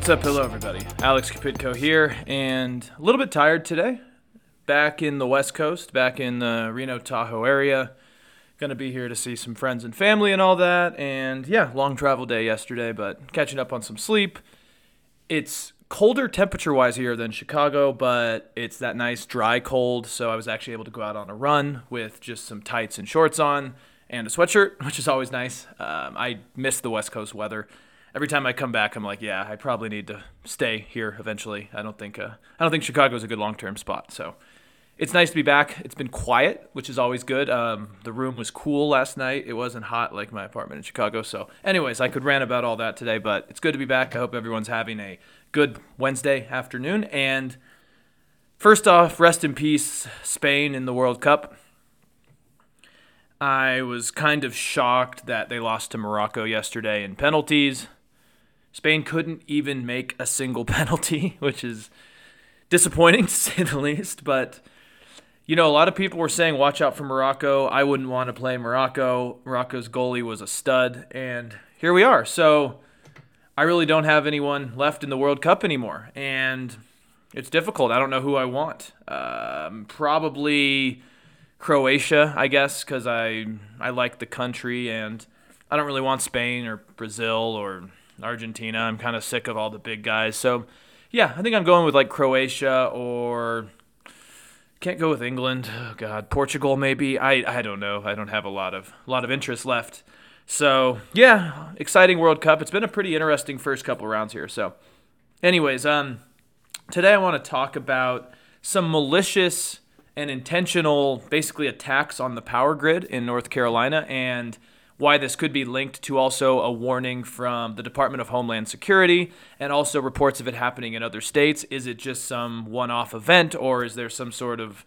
What's up? Hello, everybody. Alex Kapitko here, and a little bit tired today. Back in the West Coast, back in the Reno Tahoe area. Gonna be here to see some friends and family and all that. And yeah, long travel day yesterday, but catching up on some sleep. It's colder temperature wise here than Chicago, but it's that nice dry cold. So I was actually able to go out on a run with just some tights and shorts on and a sweatshirt, which is always nice. Um, I miss the West Coast weather every time I come back, I'm like, yeah, I probably need to stay here eventually. I don't think uh, I don't think Chicago is a good long term spot. So it's nice to be back. It's been quiet, which is always good. Um, the room was cool last night. It wasn't hot like my apartment in Chicago. So, anyways, I could rant about all that today, but it's good to be back. I hope everyone's having a good Wednesday afternoon. And first off, rest in peace, Spain in the World Cup. I was kind of shocked that they lost to Morocco yesterday in penalties. Spain couldn't even make a single penalty, which is disappointing to say the least. But, you know, a lot of people were saying, watch out for Morocco. I wouldn't want to play Morocco. Morocco's goalie was a stud. And here we are. So I really don't have anyone left in the World Cup anymore. And it's difficult. I don't know who I want. Um, probably Croatia, I guess, because I, I like the country and I don't really want Spain or Brazil or Argentina. I'm kind of sick of all the big guys. So, yeah, I think I'm going with like Croatia or can't go with England. Oh God, Portugal maybe. I I don't know. I don't have a lot of a lot of interest left. So yeah, exciting World Cup. It's been a pretty interesting first couple rounds here. So, anyways, um, today I want to talk about some malicious and intentional, basically attacks on the power grid in North Carolina and why this could be linked to also a warning from the Department of Homeland Security and also reports of it happening in other states. Is it just some one off event or is there some sort of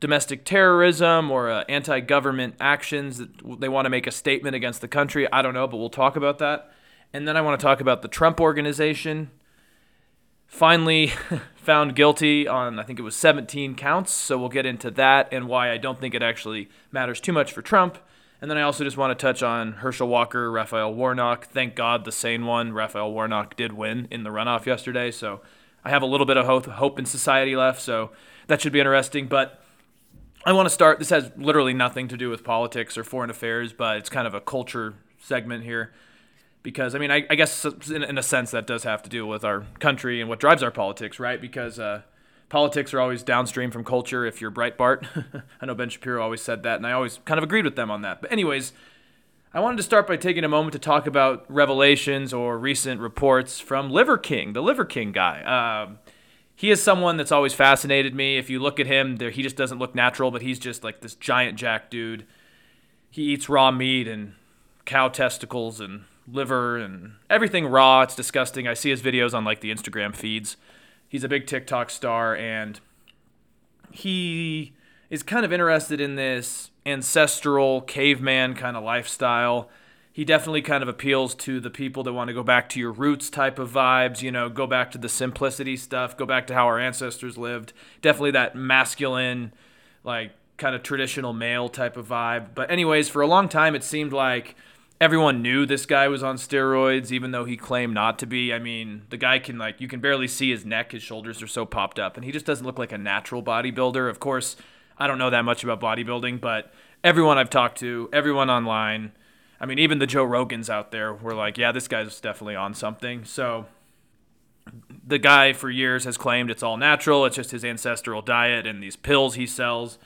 domestic terrorism or uh, anti government actions that they want to make a statement against the country? I don't know, but we'll talk about that. And then I want to talk about the Trump organization. Finally, found guilty on, I think it was 17 counts. So we'll get into that and why I don't think it actually matters too much for Trump. And then I also just want to touch on Herschel Walker, Raphael Warnock. Thank God the sane one, Raphael Warnock, did win in the runoff yesterday. So I have a little bit of hope, in society left. So that should be interesting. But I want to start. This has literally nothing to do with politics or foreign affairs, but it's kind of a culture segment here. Because, I mean, I, I guess in, in, a sense that does have to do with our country and what drives our politics, right? Because, uh, politics are always downstream from culture if you're Breitbart. I know Ben Shapiro always said that, and I always kind of agreed with them on that. But, anyways, I wanted to start by taking a moment to talk about revelations or recent reports from Liver King, the Liver King guy. Um, he is someone that's always fascinated me. If you look at him, there he just doesn't look natural, but he's just like this giant jack dude. He eats raw meat and cow testicles and liver and everything raw. It's disgusting. I see his videos on like the Instagram feeds he's a big TikTok star, and he is kind of interested in this ancestral caveman kind of lifestyle. He definitely kind of appeals to the people that want to go back to your roots type of vibes, you know, go back to the simplicity stuff, go back to how our ancestors lived. Definitely that masculine, like kind of traditional male type of vibe. But, anyways, for a long time, it seemed like everyone knew this guy was on steroids, even though he claimed not to be. I mean, the guy can like you can barely see his neck; his shoulders are so popped up, and he just doesn't look like a natural bodybuilder. Of course, I don't know that much about bodybuilding, but everyone I've talked to, everyone online, I mean, even the Joe Rogans out there were like, "Yeah, this guy's definitely on something." So. The guy for years has claimed it's all natural, it's just his ancestral diet and these pills he sells.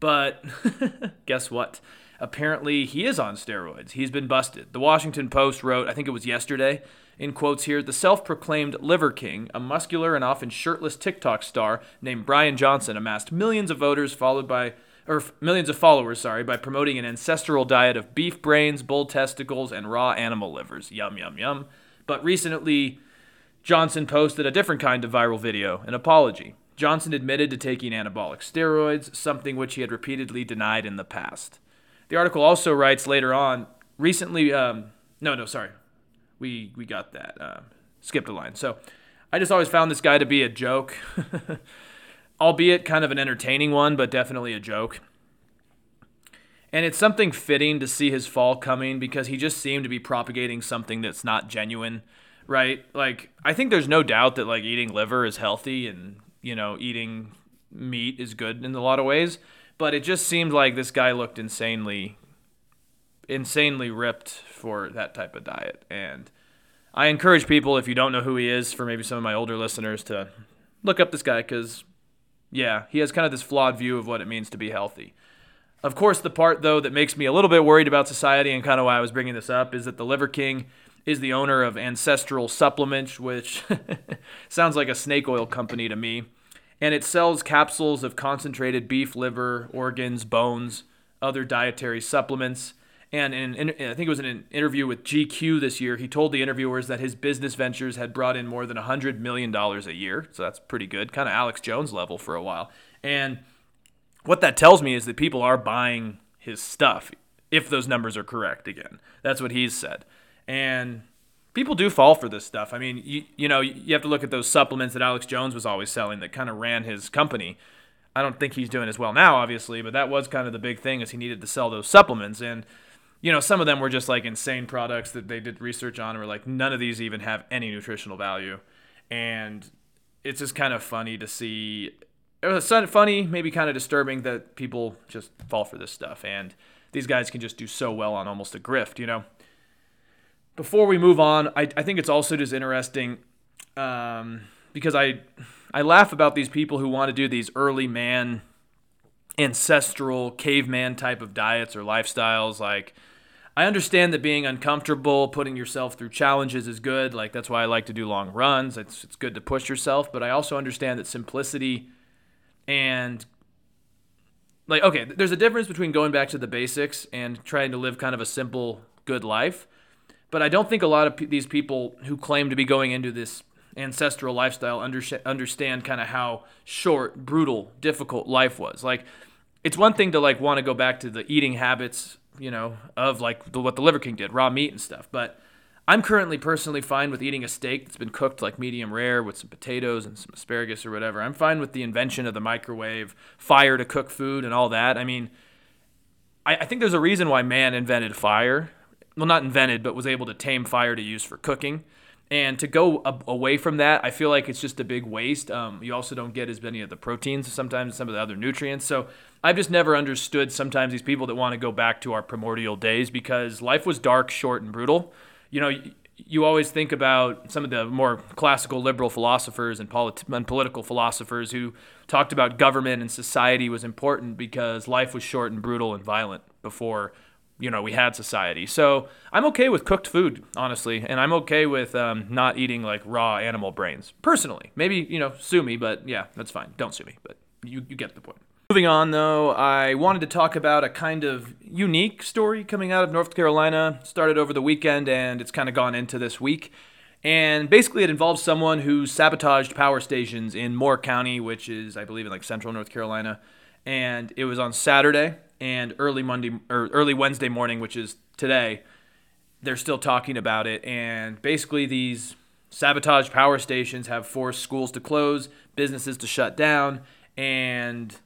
But guess what? Apparently he is on steroids. He's been busted. The Washington Post wrote, I think it was yesterday, in quotes here, the self proclaimed Liver King, a muscular and often shirtless TikTok star named Brian Johnson, amassed millions of voters followed by or millions of followers, sorry, by promoting an ancestral diet of beef brains, bull testicles, and raw animal livers. Yum, yum, yum. But recently, Johnson posted a different kind of viral video, an apology. Johnson admitted to taking anabolic steroids, something which he had repeatedly denied in the past. The article also writes later on, recently, um, no, no, sorry, we we got that, uh, skipped a line. So I just always found this guy to be a joke, albeit kind of an entertaining one, but definitely a joke. And it's something fitting to see his fall coming because he just seemed to be propagating something that's not genuine right? Like I think there's no doubt that like eating liver is healthy and you know eating meat is good in a lot of ways, but it just seemed like this guy looked insanely insanely ripped for that type of diet and I encourage people if you don't know who he is for maybe some of my older listeners to look up this guy cuz yeah, he has kind of this flawed view of what it means to be healthy. Of course, the part though that makes me a little bit worried about society and kind of why I was bringing this up is that the Liver King is the owner of Ancestral Supplements, which sounds like a snake oil company to me. And it sells capsules of concentrated beef liver, organs, bones, other dietary supplements. And in, in, I think it was in an interview with GQ this year, he told the interviewers that his business ventures had brought in more than $100 million a year. So that's pretty good, kind of Alex Jones level for a while. And what that tells me is that people are buying his stuff, if those numbers are correct again. That's what he's said. And people do fall for this stuff. I mean, you, you know, you have to look at those supplements that Alex Jones was always selling that kind of ran his company. I don't think he's doing as well now, obviously, but that was kind of the big thing is he needed to sell those supplements. And, you know, some of them were just like insane products that they did research on and were like, none of these even have any nutritional value. And it's just kind of funny to see. Uh, it was funny, maybe kind of disturbing that people just fall for this stuff. And these guys can just do so well on almost a grift, you know? Before we move on, I, I think it's also just interesting um, because I I laugh about these people who want to do these early man, ancestral caveman type of diets or lifestyles. Like, I understand that being uncomfortable, putting yourself through challenges is good. Like that's why I like to do long runs. It's it's good to push yourself, but I also understand that simplicity and like okay, there's a difference between going back to the basics and trying to live kind of a simple good life but I don't think a lot of p- these people who claim to be going into this ancestral lifestyle under- understand kind of how short, brutal, difficult life was. Like, it's one thing to like want to go back to the eating habits, you know, of like the, what the Liver King did, raw meat and stuff. But I'm currently personally fine with eating a steak that's been cooked like medium rare with some potatoes and some asparagus or whatever. I'm fine with the invention of the microwave, fire to cook food, and all that. I mean, I, I think there's a reason why man invented fire well, not invented, but was able to tame fire to use for cooking. And to go away from that, I feel like it's just a big waste. Um, you also don't get as many of the proteins, sometimes some of the other nutrients. So I've just never understood sometimes these people that want to go back to our primordial days because life was dark, short, and brutal. You know, you always think about some of the more classical liberal philosophers and, polit- and political philosophers who talked about government and society was important because life was short and brutal and violent before you know we had society. So I'm okay with cooked food, honestly, and I'm okay with um, not eating like raw animal brains personally. Maybe you know sue me, but yeah, that's fine. Don't sue me, but you you get the point. Moving on, though, I wanted to talk about a kind of unique story coming out of North Carolina. Started over the weekend, and it's kind of gone into this week. And basically, it involves someone who sabotaged power stations in Moore County, which is, I believe, in like central North Carolina. And it was on Saturday and early Monday or early Wednesday morning, which is today, they're still talking about it. And basically, these sabotage power stations have forced schools to close, businesses to shut down, and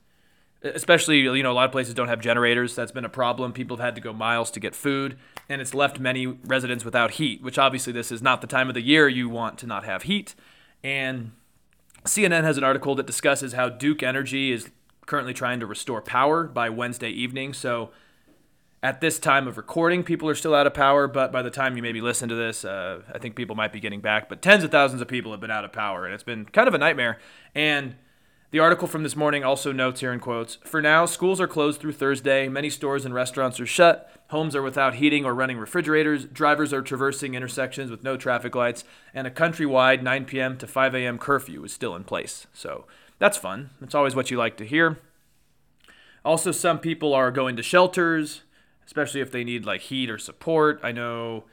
especially you know a lot of places don't have generators. That's been a problem. People have had to go miles to get food, and it's left many residents without heat. Which obviously this is not the time of the year you want to not have heat. And CNN has an article that discusses how Duke Energy is currently trying to restore power by Wednesday evening. So at this time of recording, people are still out of power, but by the time you maybe listen to this, uh, I think people might be getting back. But tens of thousands of people have been out of power, and it's been kind of a nightmare. And the article from this morning also notes here in quotes For now, schools are closed through Thursday, many stores and restaurants are shut, homes are without heating or running refrigerators, drivers are traversing intersections with no traffic lights, and a countrywide 9 p.m. to 5 a.m. curfew is still in place. So that's fun. That's always what you like to hear. Also, some people are going to shelters, especially if they need like heat or support. I know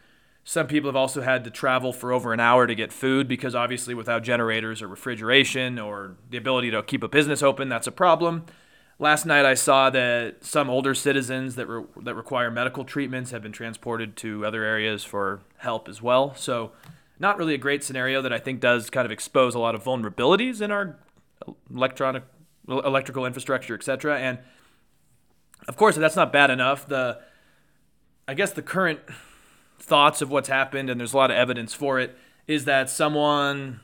some people have also had to travel for over an hour to get food because obviously without generators or refrigeration or the ability to keep a business open, that's a problem. Last night I saw that some older citizens that re- that require medical treatments have been transported to other areas for help as well. So, not really a great scenario that I think does kind of expose a lot of vulnerabilities in our electronic, electrical infrastructure, etc. And of course, that's not bad enough. The, I guess the current thoughts of what's happened, and there's a lot of evidence for it, is that someone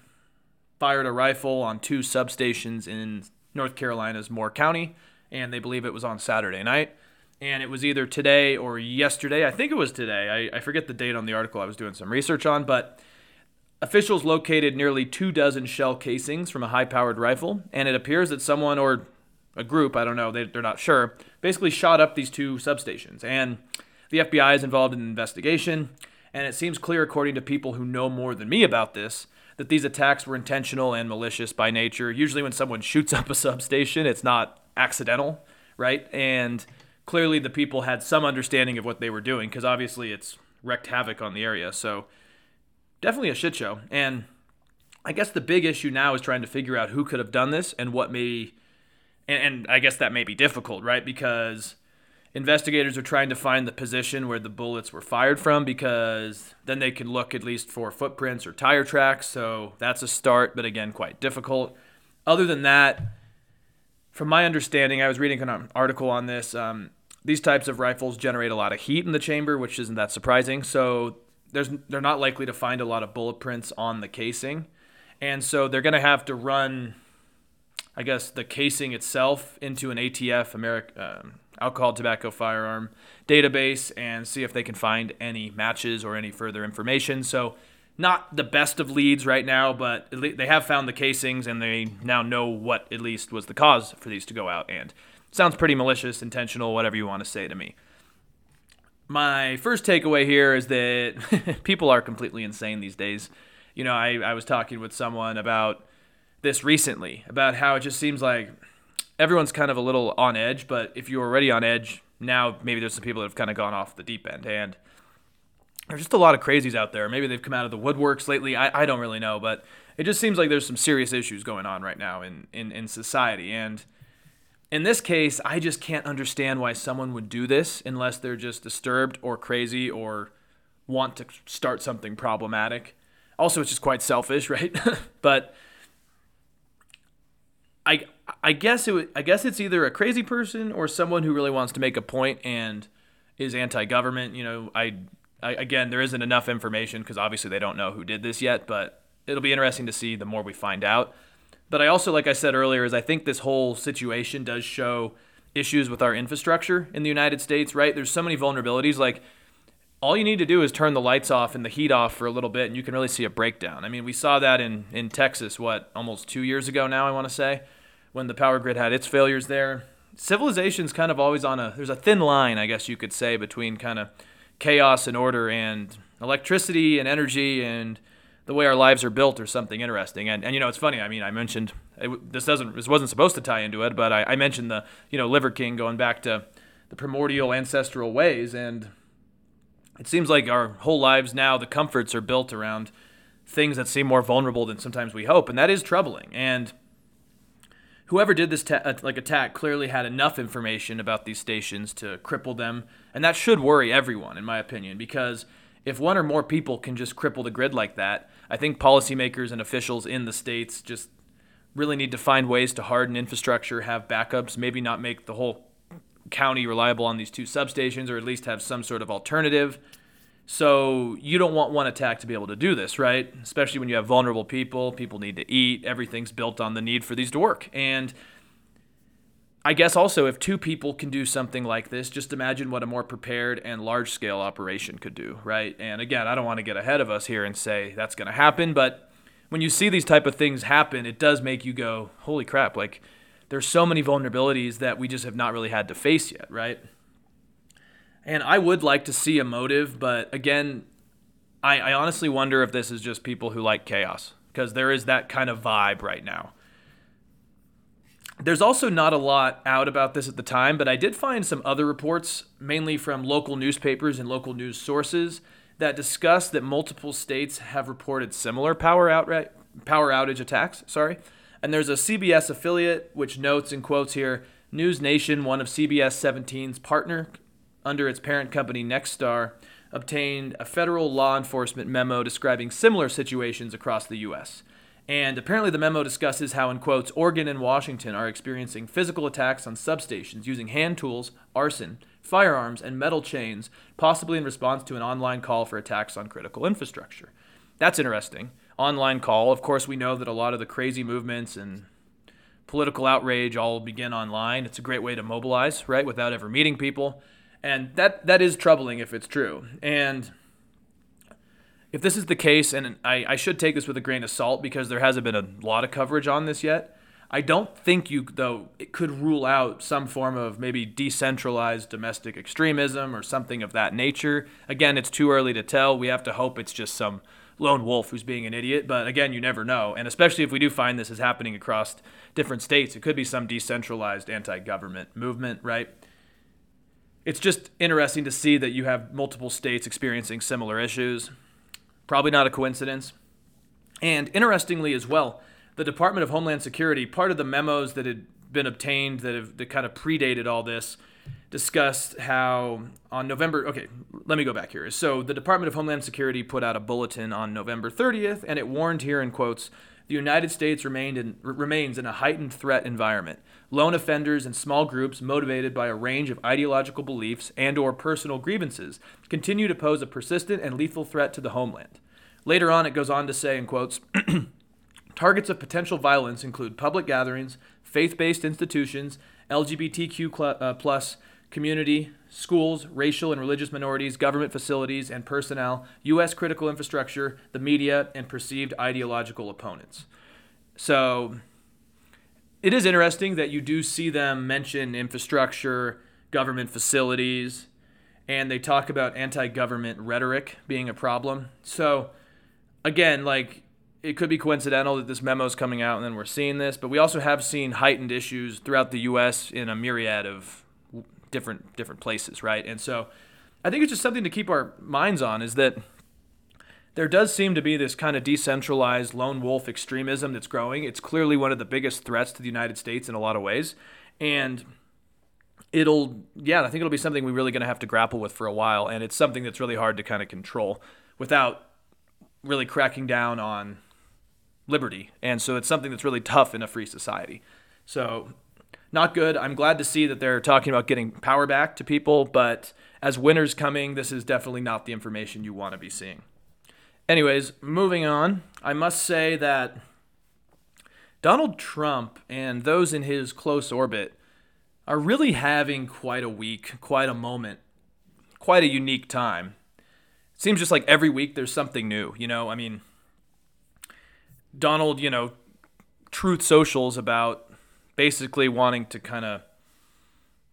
fired a rifle on two substations in North Carolina's Moore County, and they believe it was on Saturday night. And it was either today or yesterday. I think it was today. I, I forget the date on the article I was doing some research on, but officials located nearly two dozen shell casings from a high powered rifle, and it appears that someone or a group, I don't know, they, they're not sure, basically shot up these two substations. And the FBI is involved in an investigation, and it seems clear, according to people who know more than me about this, that these attacks were intentional and malicious by nature. Usually, when someone shoots up a substation, it's not accidental, right? And clearly, the people had some understanding of what they were doing because obviously it's wreaked havoc on the area. So, definitely a shit show. And I guess the big issue now is trying to figure out who could have done this and what may, and, and I guess that may be difficult, right? Because investigators are trying to find the position where the bullets were fired from because then they can look at least for footprints or tire tracks. So that's a start, but again, quite difficult. Other than that, from my understanding, I was reading an article on this. Um, these types of rifles generate a lot of heat in the chamber, which isn't that surprising. So there's they're not likely to find a lot of bullet prints on the casing, and so they're going to have to run, I guess, the casing itself into an ATF American um, alcohol tobacco firearm database and see if they can find any matches or any further information. So. Not the best of leads right now, but they have found the casings and they now know what at least was the cause for these to go out. And sounds pretty malicious, intentional, whatever you want to say to me my first takeaway here is that people are completely insane these days. You know, I, I was talking with someone about this recently, about how it just seems like everyone's kind of a little on edge, but if you're already on edge, now maybe there's some people that have kind of gone off the deep end. And there's just a lot of crazies out there. Maybe they've come out of the woodworks lately. I, I don't really know, but it just seems like there's some serious issues going on right now in, in, in society. And in this case, I just can't understand why someone would do this unless they're just disturbed or crazy or want to start something problematic. Also, it's just quite selfish, right? but I I guess it I guess it's either a crazy person or someone who really wants to make a point and is anti-government. You know, I, I again there isn't enough information because obviously they don't know who did this yet, but it'll be interesting to see the more we find out. But I also, like I said earlier, is I think this whole situation does show issues with our infrastructure in the United States, right? There's so many vulnerabilities. Like, all you need to do is turn the lights off and the heat off for a little bit, and you can really see a breakdown. I mean, we saw that in, in Texas, what, almost two years ago now, I want to say, when the power grid had its failures there. Civilization's kind of always on a, there's a thin line, I guess you could say, between kind of chaos and order and electricity and energy and the way our lives are built or something interesting. And, and you know, it's funny. I mean, I mentioned it, this doesn't this wasn't supposed to tie into it, but I, I mentioned the you know Liver King going back to the primordial ancestral ways, and it seems like our whole lives now the comforts are built around things that seem more vulnerable than sometimes we hope, and that is troubling. And whoever did this ta- uh, like attack clearly had enough information about these stations to cripple them, and that should worry everyone, in my opinion, because if one or more people can just cripple the grid like that, I think policymakers and officials in the states just really need to find ways to harden infrastructure, have backups, maybe not make the whole county reliable on these two substations, or at least have some sort of alternative. So you don't want one attack to be able to do this, right? Especially when you have vulnerable people, people need to eat, everything's built on the need for these to work. And I guess also if two people can do something like this, just imagine what a more prepared and large scale operation could do, right? And again, I don't want to get ahead of us here and say that's going to happen, but when you see these type of things happen, it does make you go, "Holy crap, like there's so many vulnerabilities that we just have not really had to face yet, right?" And I would like to see a motive, but again, I, I honestly wonder if this is just people who like chaos because there is that kind of vibe right now. There's also not a lot out about this at the time, but I did find some other reports, mainly from local newspapers and local news sources, that discuss that multiple states have reported similar power outright power outage attacks. Sorry, and there's a CBS affiliate which notes and quotes here: News Nation, one of CBS 17's partner under its parent company Nexstar, obtained a federal law enforcement memo describing similar situations across the U.S. And apparently, the memo discusses how, in quotes, Oregon and Washington are experiencing physical attacks on substations using hand tools, arson, firearms, and metal chains, possibly in response to an online call for attacks on critical infrastructure. that's interesting. Online call. Of course, we know that a lot of the crazy movements and political outrage all begin online. It's a great way to mobilize, right, without ever meeting people. And that that is troubling if it's true. And if this is the case, and I, I should take this with a grain of salt because there hasn't been a lot of coverage on this yet. I don't think you, though, it could rule out some form of maybe decentralized domestic extremism or something of that nature. Again, it's too early to tell. We have to hope it's just some lone wolf who's being an idiot. But again, you never know. And especially if we do find this is happening across different states, it could be some decentralized anti government movement, right? It's just interesting to see that you have multiple states experiencing similar issues. Probably not a coincidence. And interestingly, as well, the Department of Homeland Security, part of the memos that had been obtained that have that kind of predated all this, discussed how on November. Okay, let me go back here. So the Department of Homeland Security put out a bulletin on November 30th, and it warned here in quotes. The United States remained in, remains in a heightened threat environment. Lone offenders and small groups motivated by a range of ideological beliefs and or personal grievances continue to pose a persistent and lethal threat to the homeland. Later on it goes on to say in quotes Targets of potential violence include public gatherings, faith-based institutions, LGBTQ uh, plus community, schools, racial and religious minorities, government facilities and personnel, U.S. critical infrastructure, the media, and perceived ideological opponents. So it is interesting that you do see them mention infrastructure, government facilities, and they talk about anti government rhetoric being a problem. So, again, like it could be coincidental that this memo is coming out and then we're seeing this, but we also have seen heightened issues throughout the U.S. in a myriad of different different places, right? And so, I think it's just something to keep our minds on is that there does seem to be this kind of decentralized lone wolf extremism that's growing. It's clearly one of the biggest threats to the United States in a lot of ways, and it'll yeah, I think it'll be something we're really going to have to grapple with for a while, and it's something that's really hard to kind of control without really cracking down on liberty. And so it's something that's really tough in a free society. So, not good. I'm glad to see that they're talking about getting power back to people, but as winter's coming, this is definitely not the information you want to be seeing. Anyways, moving on, I must say that Donald Trump and those in his close orbit are really having quite a week, quite a moment, quite a unique time. It seems just like every week there's something new, you know? I mean, Donald, you know, truth socials about basically wanting to kind of,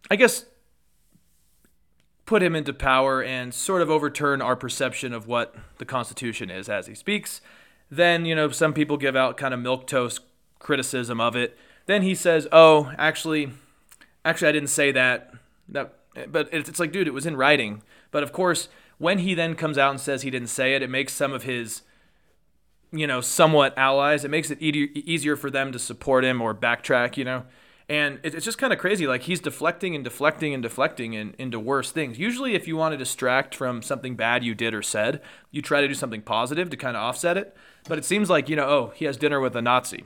I guess, put him into power and sort of overturn our perception of what the Constitution is as he speaks. Then, you know, some people give out kind of milquetoast criticism of it. Then he says, "Oh, actually, actually, I didn't say that." That, but it's like, dude, it was in writing. But of course, when he then comes out and says he didn't say it, it makes some of his you know, somewhat allies. It makes it e- easier for them to support him or backtrack, you know. And it's just kind of crazy. Like he's deflecting and deflecting and deflecting in, into worse things. Usually, if you want to distract from something bad you did or said, you try to do something positive to kind of offset it. But it seems like, you know, oh, he has dinner with a Nazi.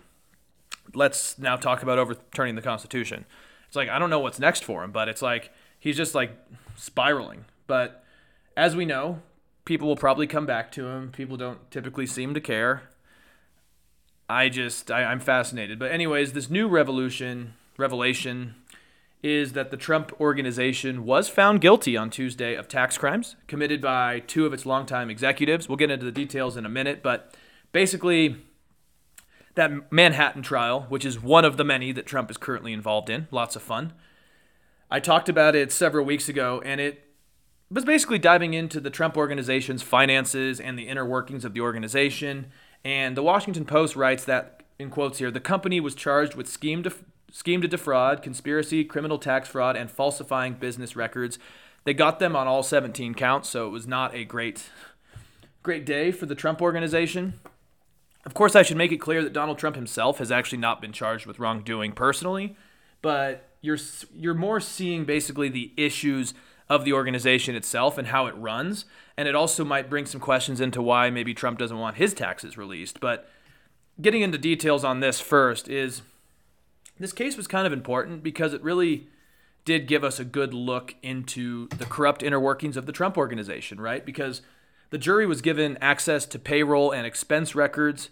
Let's now talk about overturning the Constitution. It's like, I don't know what's next for him, but it's like he's just like spiraling. But as we know, people will probably come back to him. People don't typically seem to care. I just I, I'm fascinated. But anyways, this new revolution revelation is that the Trump organization was found guilty on Tuesday of tax crimes committed by two of its longtime executives. We'll get into the details in a minute, but basically that Manhattan trial, which is one of the many that Trump is currently involved in, lots of fun. I talked about it several weeks ago, and it was basically diving into the Trump organization's finances and the inner workings of the organization. And the Washington Post writes that, in quotes here, the company was charged with scheme to, scheme to defraud, conspiracy, criminal tax fraud, and falsifying business records. They got them on all 17 counts, so it was not a great, great day for the Trump organization. Of course, I should make it clear that Donald Trump himself has actually not been charged with wrongdoing personally, but you're you're more seeing basically the issues of the organization itself and how it runs. And it also might bring some questions into why maybe Trump doesn't want his taxes released. But getting into details on this first is this case was kind of important because it really did give us a good look into the corrupt inner workings of the Trump organization, right? Because The jury was given access to payroll and expense records,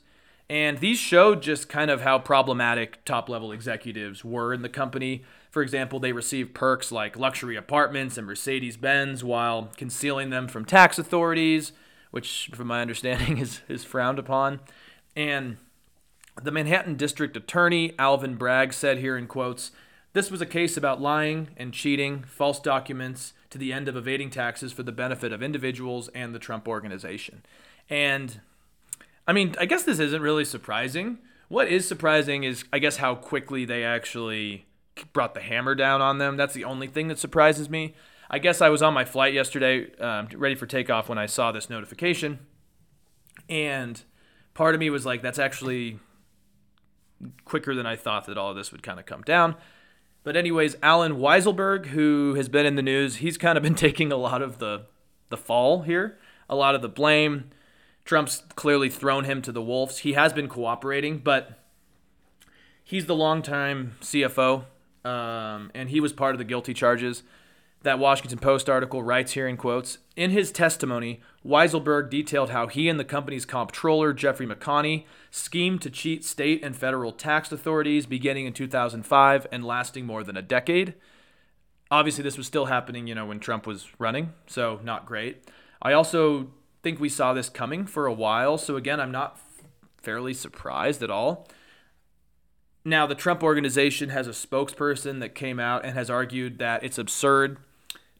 and these showed just kind of how problematic top level executives were in the company. For example, they received perks like luxury apartments and Mercedes Benz while concealing them from tax authorities, which, from my understanding, is, is frowned upon. And the Manhattan District Attorney, Alvin Bragg, said here in quotes This was a case about lying and cheating, false documents, to the end of evading taxes for the benefit of individuals and the Trump organization. And I mean, I guess this isn't really surprising. What is surprising is, I guess, how quickly they actually brought the hammer down on them. That's the only thing that surprises me. I guess I was on my flight yesterday, um, ready for takeoff, when I saw this notification. And part of me was like, that's actually quicker than I thought that all of this would kind of come down. But anyways, Allen Weisselberg, who has been in the news, he's kind of been taking a lot of the the fall here, a lot of the blame. Trump's clearly thrown him to the wolves. He has been cooperating, but he's the longtime CFO, um, and he was part of the guilty charges. That Washington Post article writes here in quotes In his testimony, Weisselberg detailed how he and the company's comptroller, Jeffrey McConney, schemed to cheat state and federal tax authorities beginning in 2005 and lasting more than a decade. Obviously, this was still happening, you know, when Trump was running, so not great. I also think we saw this coming for a while, so again, I'm not fairly surprised at all. Now, the Trump organization has a spokesperson that came out and has argued that it's absurd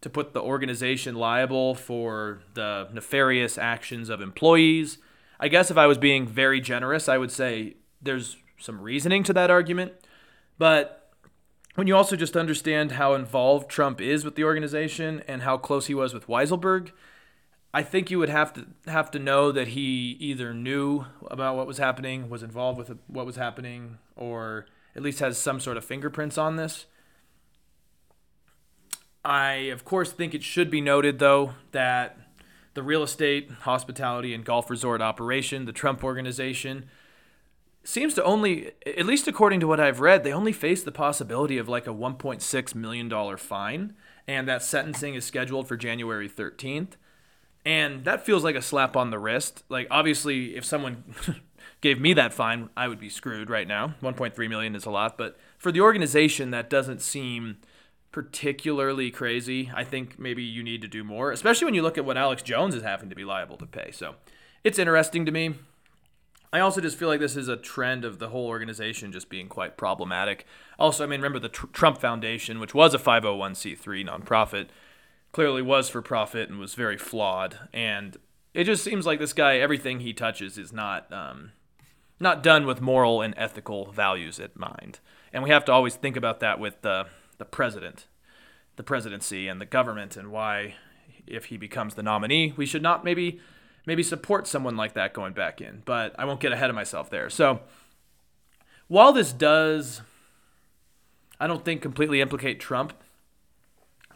to put the organization liable for the nefarious actions of employees. I guess if I was being very generous, I would say there's some reasoning to that argument. But when you also just understand how involved Trump is with the organization and how close he was with Weisselberg, I think you would have to have to know that he either knew about what was happening, was involved with what was happening, or at least has some sort of fingerprints on this. I, of course, think it should be noted, though, that the real estate, hospitality, and golf resort operation, the Trump organization, seems to only, at least according to what I've read, they only face the possibility of like a $1.6 million fine, and that sentencing is scheduled for January 13th. And that feels like a slap on the wrist. Like, obviously, if someone gave me that fine, I would be screwed right now. 1.3 million is a lot, but for the organization, that doesn't seem particularly crazy. I think maybe you need to do more, especially when you look at what Alex Jones is having to be liable to pay. So it's interesting to me. I also just feel like this is a trend of the whole organization just being quite problematic. Also, I mean, remember the Tr- Trump Foundation, which was a 501c3 nonprofit, clearly was for profit and was very flawed. And it just seems like this guy, everything he touches is not um, not done with moral and ethical values at mind. And we have to always think about that with the the president, the presidency, and the government, and why, if he becomes the nominee, we should not maybe maybe support someone like that going back in. But I won't get ahead of myself there. So while this does, I don't think completely implicate Trump.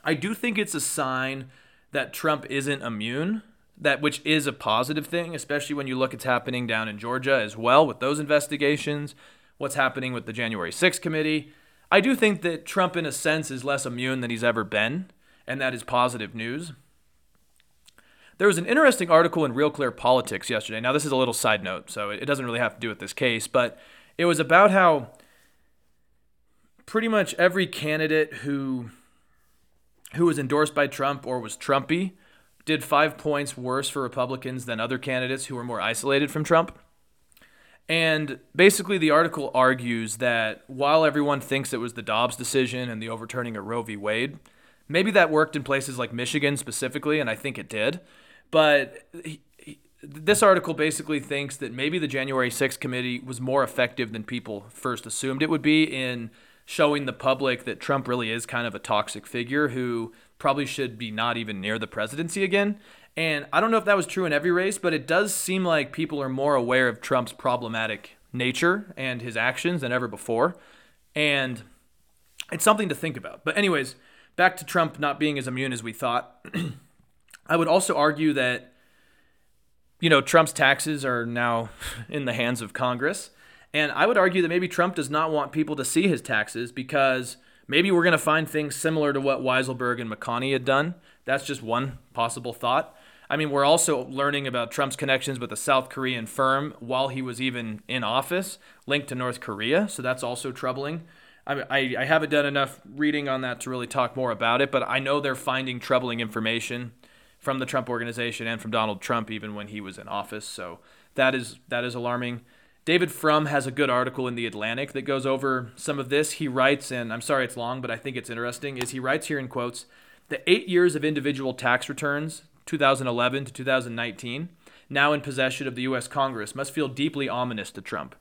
I do think it's a sign that Trump isn't immune that which is a positive thing, especially when you look at what's happening down in Georgia as well with those investigations, what's happening with the January 6th committee. I do think that Trump, in a sense, is less immune than he's ever been, and that is positive news. There was an interesting article in Real Clear Politics yesterday. Now, this is a little side note, so it doesn't really have to do with this case, but it was about how pretty much every candidate who who was endorsed by Trump or was Trumpy did five points worse for Republicans than other candidates who were more isolated from Trump. And basically, the article argues that while everyone thinks it was the Dobbs decision and the overturning of Roe v. Wade, maybe that worked in places like Michigan specifically, and I think it did. But he, he, this article basically thinks that maybe the January 6th committee was more effective than people first assumed it would be in showing the public that Trump really is kind of a toxic figure who probably should be not even near the presidency again. And I don't know if that was true in every race, but it does seem like people are more aware of Trump's problematic nature and his actions than ever before. And it's something to think about. But, anyways, back to Trump not being as immune as we thought. I would also argue that, you know, Trump's taxes are now in the hands of Congress. And I would argue that maybe Trump does not want people to see his taxes because maybe we're going to find things similar to what Weisselberg and McConney had done. That's just one possible thought. I mean, we're also learning about Trump's connections with a South Korean firm while he was even in office, linked to North Korea. So that's also troubling. I, I, I haven't done enough reading on that to really talk more about it, but I know they're finding troubling information from the Trump organization and from Donald Trump even when he was in office. So that is that is alarming. David Frum has a good article in the Atlantic that goes over some of this. He writes, and I'm sorry it's long, but I think it's interesting. Is he writes here in quotes, the eight years of individual tax returns, 2011 to 2019, now in possession of the U.S. Congress, must feel deeply ominous to Trump.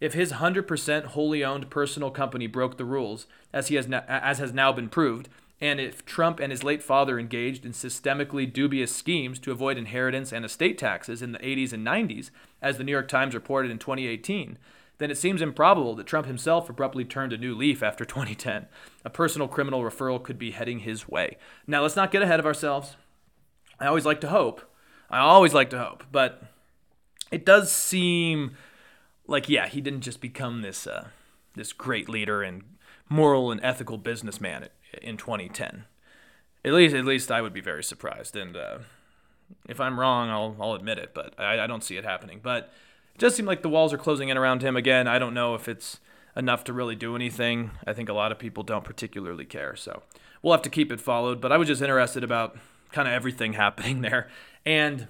If his 100% wholly owned personal company broke the rules, as, he has na- as has now been proved, and if Trump and his late father engaged in systemically dubious schemes to avoid inheritance and estate taxes in the 80s and 90s, as the New York Times reported in 2018, then it seems improbable that Trump himself abruptly turned a new leaf after 2010. A personal criminal referral could be heading his way. Now, let's not get ahead of ourselves. I always like to hope. I always like to hope. But it does seem like, yeah, he didn't just become this, uh, this great leader and moral and ethical businessman in 2010. At least, at least I would be very surprised. And uh, if I'm wrong, I'll, I'll admit it. But I, I don't see it happening. But it does seem like the walls are closing in around him again. I don't know if it's enough to really do anything. I think a lot of people don't particularly care. So we'll have to keep it followed. But I was just interested about kind of everything happening there. And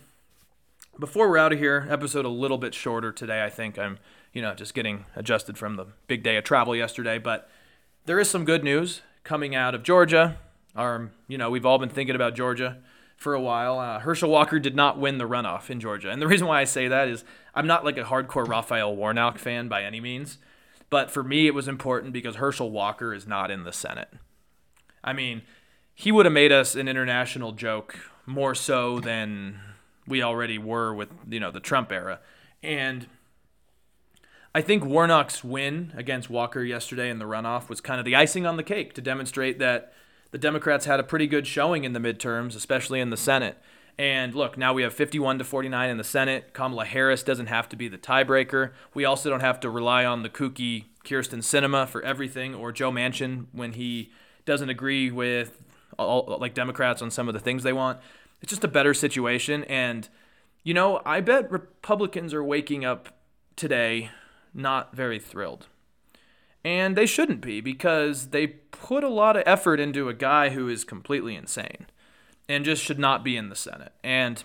before we're out of here, episode a little bit shorter today. I think I'm, you know, just getting adjusted from the big day of travel yesterday. But there is some good news coming out of Georgia. Our, you know, we've all been thinking about Georgia for a while. Uh, Herschel Walker did not win the runoff in Georgia. And the reason why I say that is I'm not like a hardcore Raphael Warnock fan by any means. But for me, it was important because Herschel Walker is not in the Senate. I mean, he would have made us an international joke more so than we already were with, you know, the Trump era. And I think Warnock's win against Walker yesterday in the runoff was kind of the icing on the cake to demonstrate that the Democrats had a pretty good showing in the midterms, especially in the Senate. And look, now we have 51 to 49 in the Senate. Kamala Harris doesn't have to be the tiebreaker. We also don't have to rely on the kooky Kyrsten Sinema for everything or Joe Manchin when he doesn't agree with all, like Democrats on some of the things they want. It's just a better situation and you know, I bet Republicans are waking up today not very thrilled. And they shouldn't be because they put a lot of effort into a guy who is completely insane and just should not be in the Senate. And,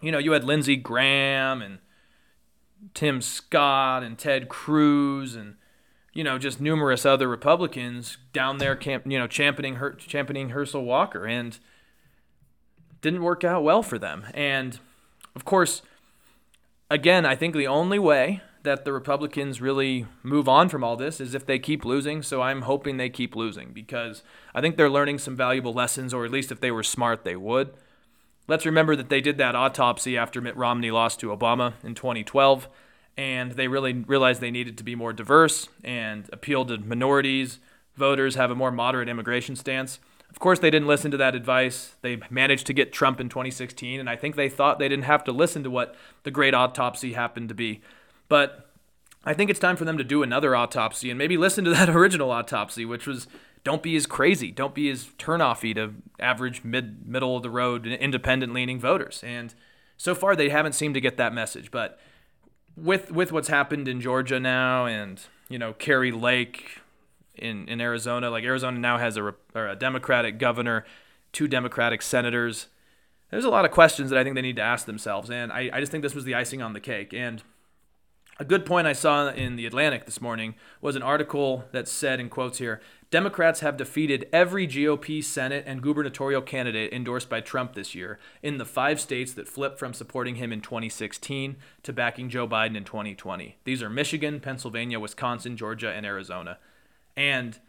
you know, you had Lindsey Graham and Tim Scott and Ted Cruz and, you know, just numerous other Republicans down there, camp, you know, championing, Her- championing Herschel Walker. And didn't work out well for them. And, of course, again, I think the only way that the Republicans really move on from all this is if they keep losing. So I'm hoping they keep losing because I think they're learning some valuable lessons, or at least if they were smart, they would. Let's remember that they did that autopsy after Mitt Romney lost to Obama in 2012, and they really realized they needed to be more diverse and appeal to minorities, voters, have a more moderate immigration stance. Of course, they didn't listen to that advice. They managed to get Trump in 2016, and I think they thought they didn't have to listen to what the great autopsy happened to be. But I think it's time for them to do another autopsy and maybe listen to that original autopsy, which was don't be as crazy, don't be as turnoffy to average mid middle of the road independent leaning voters. And so far they haven't seemed to get that message. But with with what's happened in Georgia now and you know Kari Lake in in Arizona, like Arizona now has a, or a Democratic governor, two Democratic senators. There's a lot of questions that I think they need to ask themselves, and I, I just think this was the icing on the cake. And a good point I saw in the Atlantic this morning was an article that said, in quotes here, Democrats have defeated every GOP Senate and gubernatorial candidate endorsed by Trump this year in the five states that flipped from supporting him in 2016 to backing Joe Biden in 2020. These are Michigan, Pennsylvania, Wisconsin, Georgia, and Arizona. And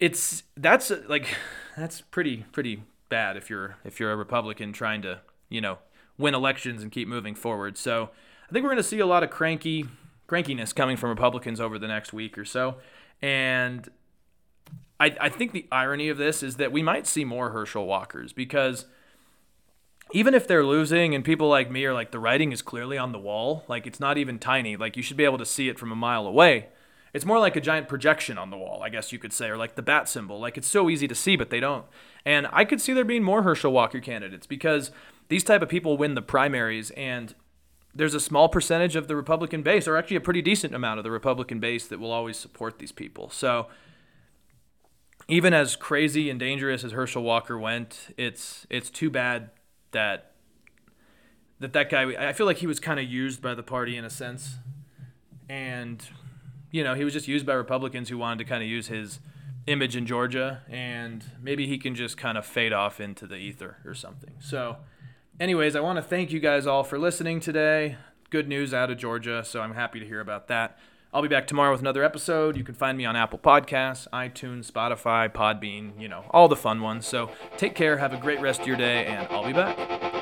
it's that's like that's pretty pretty bad if you're if you're a Republican trying to, you know, win elections and keep moving forward. So I think we're going to see a lot of cranky crankiness coming from Republicans over the next week or so. And I, I think the irony of this is that we might see more Herschel Walkers because even if they're losing and people like me are like, the writing is clearly on the wall, like it's not even tiny, like you should be able to see it from a mile away. It's more like a giant projection on the wall, I guess you could say, or like the bat symbol. Like it's so easy to see, but they don't. And I could see there being more Herschel Walker candidates because these type of people win the primaries and there's a small percentage of the Republican base, or actually a pretty decent amount of the Republican base, that will always support these people. So even as crazy and dangerous as Herschel Walker went, it's it's too bad that that that guy. I feel like he was kind of used by the party in a sense, and you know he was just used by Republicans who wanted to kind of use his image in Georgia, and maybe he can just kind of fade off into the ether or something. So, anyways, I want to thank you guys all for listening today. Good news out of Georgia, so I'm happy to hear about that. I'll be back tomorrow with another episode. You can find me on Apple Podcasts, iTunes, Spotify, Podbean, you know, all the fun ones. So take care, have a great rest of your day, and I'll be back.